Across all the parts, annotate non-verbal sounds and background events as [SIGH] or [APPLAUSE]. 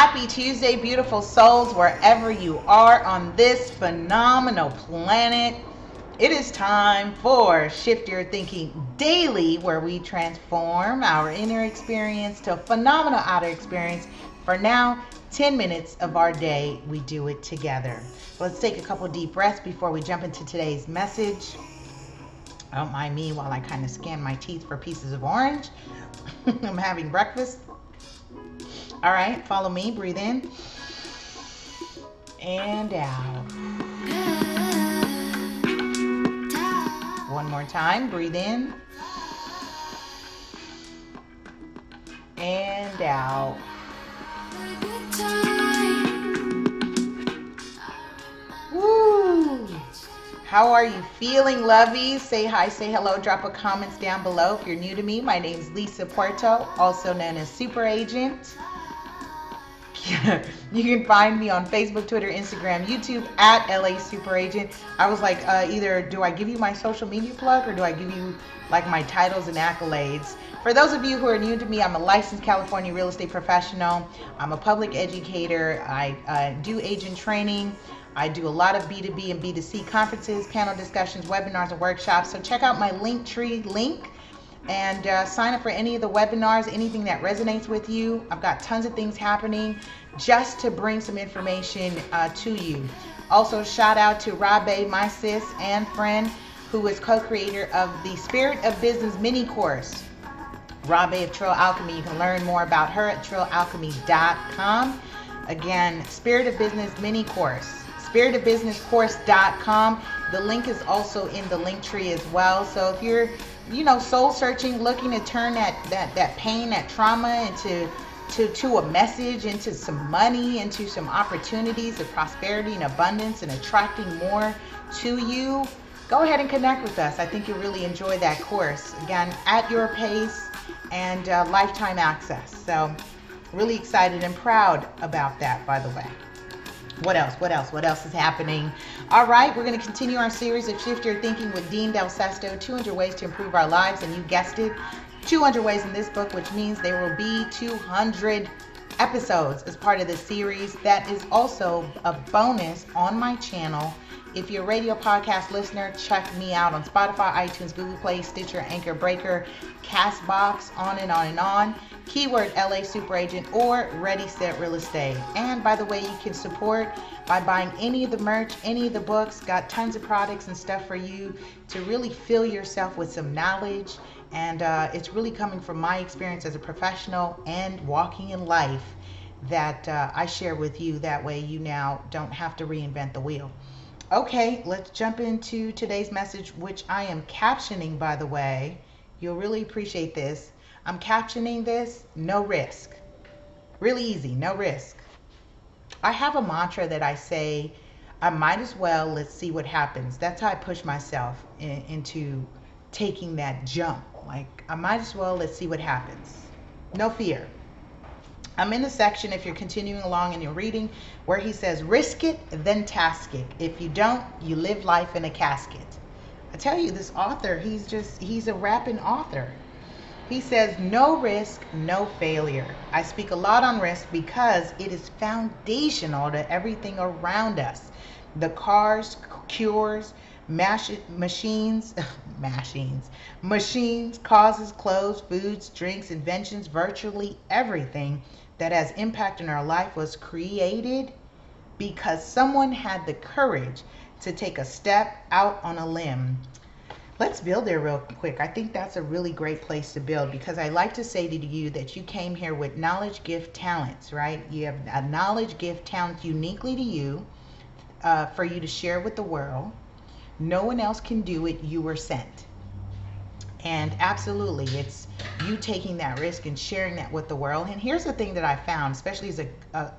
Happy Tuesday, beautiful souls, wherever you are on this phenomenal planet. It is time for Shift Your Thinking Daily, where we transform our inner experience to a phenomenal outer experience. For now, 10 minutes of our day, we do it together. Let's take a couple deep breaths before we jump into today's message. Don't mind me while I kind of scan my teeth for pieces of orange. [LAUGHS] I'm having breakfast. All right, follow me. Breathe in and out. One more time. Breathe in and out. Woo! How are you feeling, lovies? Say hi, say hello, drop a comments down below. If you're new to me, my name is Lisa Puerto, also known as Super Agent. [LAUGHS] you can find me on Facebook, Twitter, Instagram, YouTube at LA Super Agent. I was like, uh, either do I give you my social media plug or do I give you like my titles and accolades? For those of you who are new to me, I'm a licensed California real estate professional. I'm a public educator. I uh, do agent training. I do a lot of B2B and B2C conferences, panel discussions, webinars, and workshops. So check out my Linktree link and uh, sign up for any of the webinars, anything that resonates with you. I've got tons of things happening just to bring some information uh, to you. Also, shout out to Rabe, my sis and friend, who is co-creator of the Spirit of Business mini course. Rabe of Trill Alchemy. You can learn more about her at trillalchemy.com. Again, Spirit of Business mini course. Spiritofbusinesscourse.com. The link is also in the link tree as well. So if you're you know, soul searching, looking to turn that that that pain, that trauma into to to a message, into some money, into some opportunities of prosperity and abundance, and attracting more to you. Go ahead and connect with us. I think you'll really enjoy that course. Again, at your pace and uh, lifetime access. So, really excited and proud about that, by the way. What else? What else? What else is happening? All right, we're going to continue our series of Shift Your Thinking with Dean Del Sesto 200 Ways to Improve Our Lives. And you guessed it, 200 ways in this book, which means there will be 200 episodes as part of the series. That is also a bonus on my channel. If you're a radio podcast listener, check me out on Spotify, iTunes, Google Play, Stitcher, Anchor, Breaker, Castbox, on and on and on keyword LA Super Agent or Ready Set Real Estate. And by the way, you can support by buying any of the merch, any of the books. Got tons of products and stuff for you to really fill yourself with some knowledge. And uh, it's really coming from my experience as a professional and walking in life that uh, I share with you. That way, you now don't have to reinvent the wheel. Okay, let's jump into today's message, which I am captioning, by the way. You'll really appreciate this. I'm captioning this no risk. Really easy, no risk. I have a mantra that I say, I might as well, let's see what happens. That's how I push myself in, into taking that jump. Like, I might as well, let's see what happens. No fear. I'm in the section, if you're continuing along in your reading, where he says, risk it, then task it. If you don't, you live life in a casket. I tell you, this author, he's just, he's a rapping author. He says, no risk, no failure. I speak a lot on risk because it is foundational to everything around us. The cars, cures, mash- machines, [LAUGHS] machines, machines, causes, clothes, foods, drinks, inventions, virtually everything that has impact in our life was created because someone had the courage to take a step out on a limb let's build there real quick. I think that's a really great place to build because I like to say to you that you came here with knowledge, gift, talents, right? You have a knowledge, gift, talent uniquely to you uh, for you to share with the world. No one else can do it. You were sent. And absolutely, it's you taking that risk and sharing that with the world. And here's the thing that I found, especially as an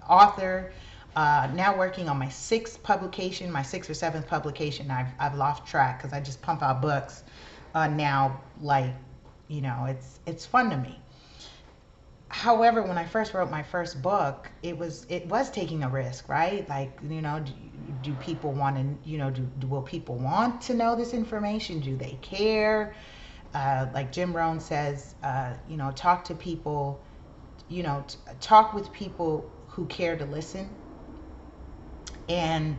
author, uh, now working on my sixth publication, my sixth or seventh publication. I've, I've lost track because I just pump out books uh, now. Like, you know, it's it's fun to me. However, when I first wrote my first book, it was it was taking a risk, right? Like, you know, do, do people want to, you know, do, do will people want to know this information? Do they care? Uh, like Jim Rohn says, uh, you know, talk to people, you know, t- talk with people who care to listen. And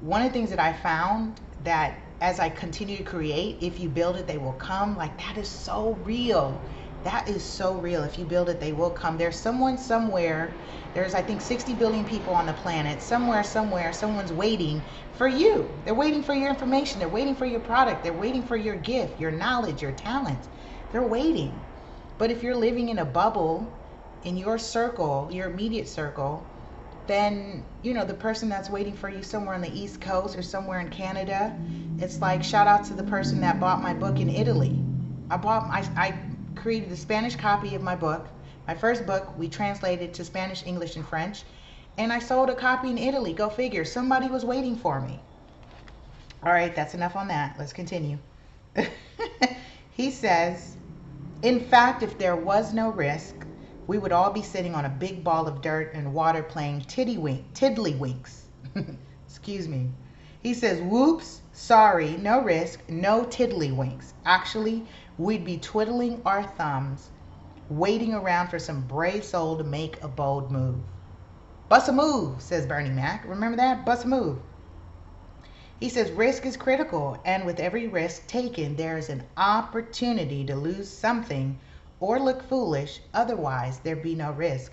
one of the things that I found that as I continue to create, if you build it, they will come. Like that is so real. That is so real. If you build it, they will come. There's someone somewhere. There's, I think, 60 billion people on the planet. Somewhere, somewhere, someone's waiting for you. They're waiting for your information. They're waiting for your product. They're waiting for your gift, your knowledge, your talent. They're waiting. But if you're living in a bubble, in your circle, your immediate circle, then you know the person that's waiting for you somewhere on the east coast or somewhere in canada it's like shout out to the person that bought my book in italy i bought I, I created the spanish copy of my book. My first book we translated to spanish english and french. And i sold a copy in italy. Go figure. Somebody was waiting for me. All right that's enough on that. Let's continue. [LAUGHS] He says in fact if there was no risk we would all be sitting on a big ball of dirt and water playing tiddywink, tiddlywinks. [LAUGHS] Excuse me. He says, whoops, sorry, no risk, no tiddlywinks. Actually, we'd be twiddling our thumbs, waiting around for some brave soul to make a bold move. Bust a move, says Bernie Mac. Remember that? Bust a move. He says risk is critical, and with every risk taken, there is an opportunity to lose something or look foolish, otherwise, there be no risk.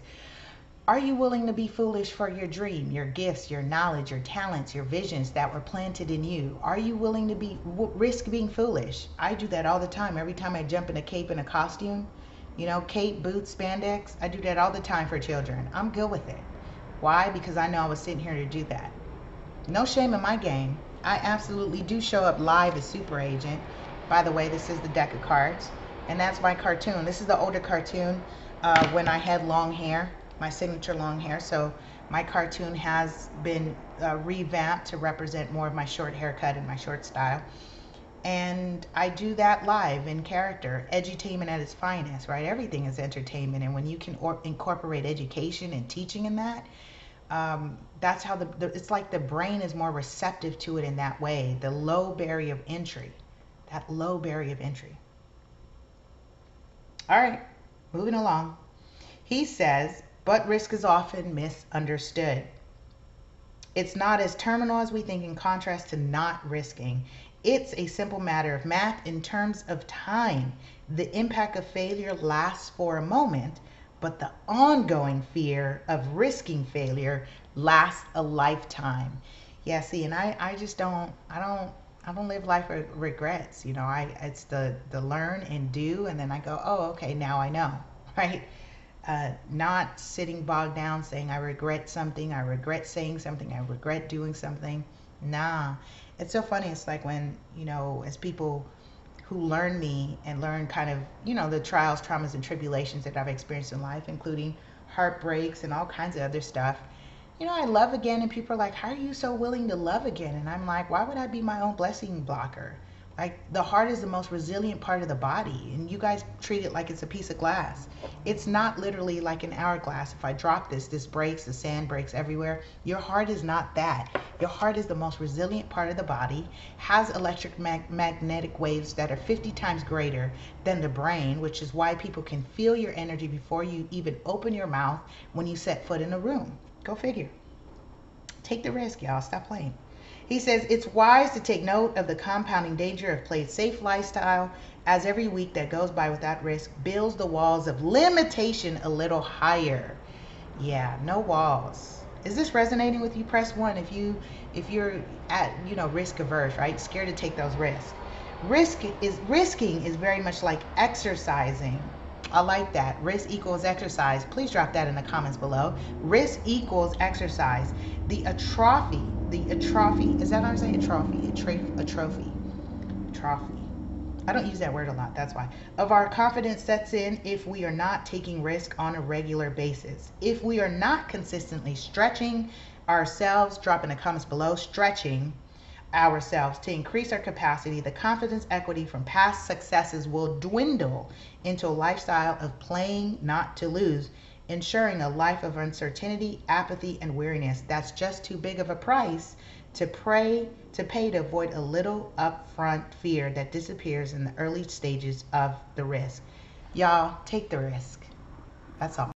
Are you willing to be foolish for your dream, your gifts, your knowledge, your talents, your visions that were planted in you? Are you willing to be risk being foolish? I do that all the time. Every time I jump in a cape and a costume, you know, cape, boots, spandex, I do that all the time for children. I'm good with it. Why? Because I know I was sitting here to do that. No shame in my game. I absolutely do show up live as Super Agent. By the way, this is the deck of cards and that's my cartoon. This is the older cartoon uh, when I had long hair, my signature long hair. So my cartoon has been uh, revamped to represent more of my short haircut and my short style. And I do that live in character, edutainment at its finest, right? Everything is entertainment. And when you can or- incorporate education and teaching in that, um, that's how the, the, it's like the brain is more receptive to it in that way. The low barrier of entry, that low barrier of entry. All right, moving along. He says, but risk is often misunderstood. It's not as terminal as we think, in contrast to not risking. It's a simple matter of math in terms of time. The impact of failure lasts for a moment, but the ongoing fear of risking failure lasts a lifetime. Yeah, see, and I, I just don't, I don't I don't live life with regrets. You know, I it's the the learn and do, and then I go, oh, okay, now I know, [LAUGHS] right? Uh, not sitting bogged down saying I regret something, I regret saying something, I regret doing something. Nah, it's so funny. It's like when you know, as people who learn me and learn kind of you know the trials, traumas, and tribulations that I've experienced in life, including heartbreaks and all kinds of other stuff you know, I love again, and people are like, How are you so willing to love again? And I'm like, Why would I be my own blessing blocker? Like, the heart is the most resilient part of the body, and you guys treat it like it's a piece of glass. It's not literally like an hourglass. If I drop this, this breaks, the sand breaks everywhere. Your heart is not that. Your heart is the most resilient part of the body, has electric mag- magnetic waves that are 50 times greater than the brain, which is why people can feel your energy before you even open your mouth when you set foot in a room. Go figure. Take the risk, y'all. Stop playing. He says it's wise to take note of the compounding danger of played safe lifestyle, as every week that goes by without risk builds the walls of limitation a little higher. Yeah, no walls. Is this resonating with you? Press one if you if you're at you know risk averse, right? Scared to take those risks. Risk is risking is very much like exercising I like that. Risk equals exercise. Please drop that in the comments below. Risk equals exercise. The atrophy, the atrophy, is that how I say atrophy? Atrophy, atrophy, atrophy. I don't use that word a lot, that's why. Of our confidence sets in if we are not taking risk on a regular basis. If we are not consistently stretching ourselves, drop in the comments below, stretching ourselves to increase our capacity, the confidence equity from past successes will dwindle into a lifestyle of playing not to lose, ensuring a life of uncertainty, apathy, and weariness. That's just too big of a price to pray to pay to avoid a little upfront fear that disappears in the early stages of the risk. Y'all, take the risk. That's all.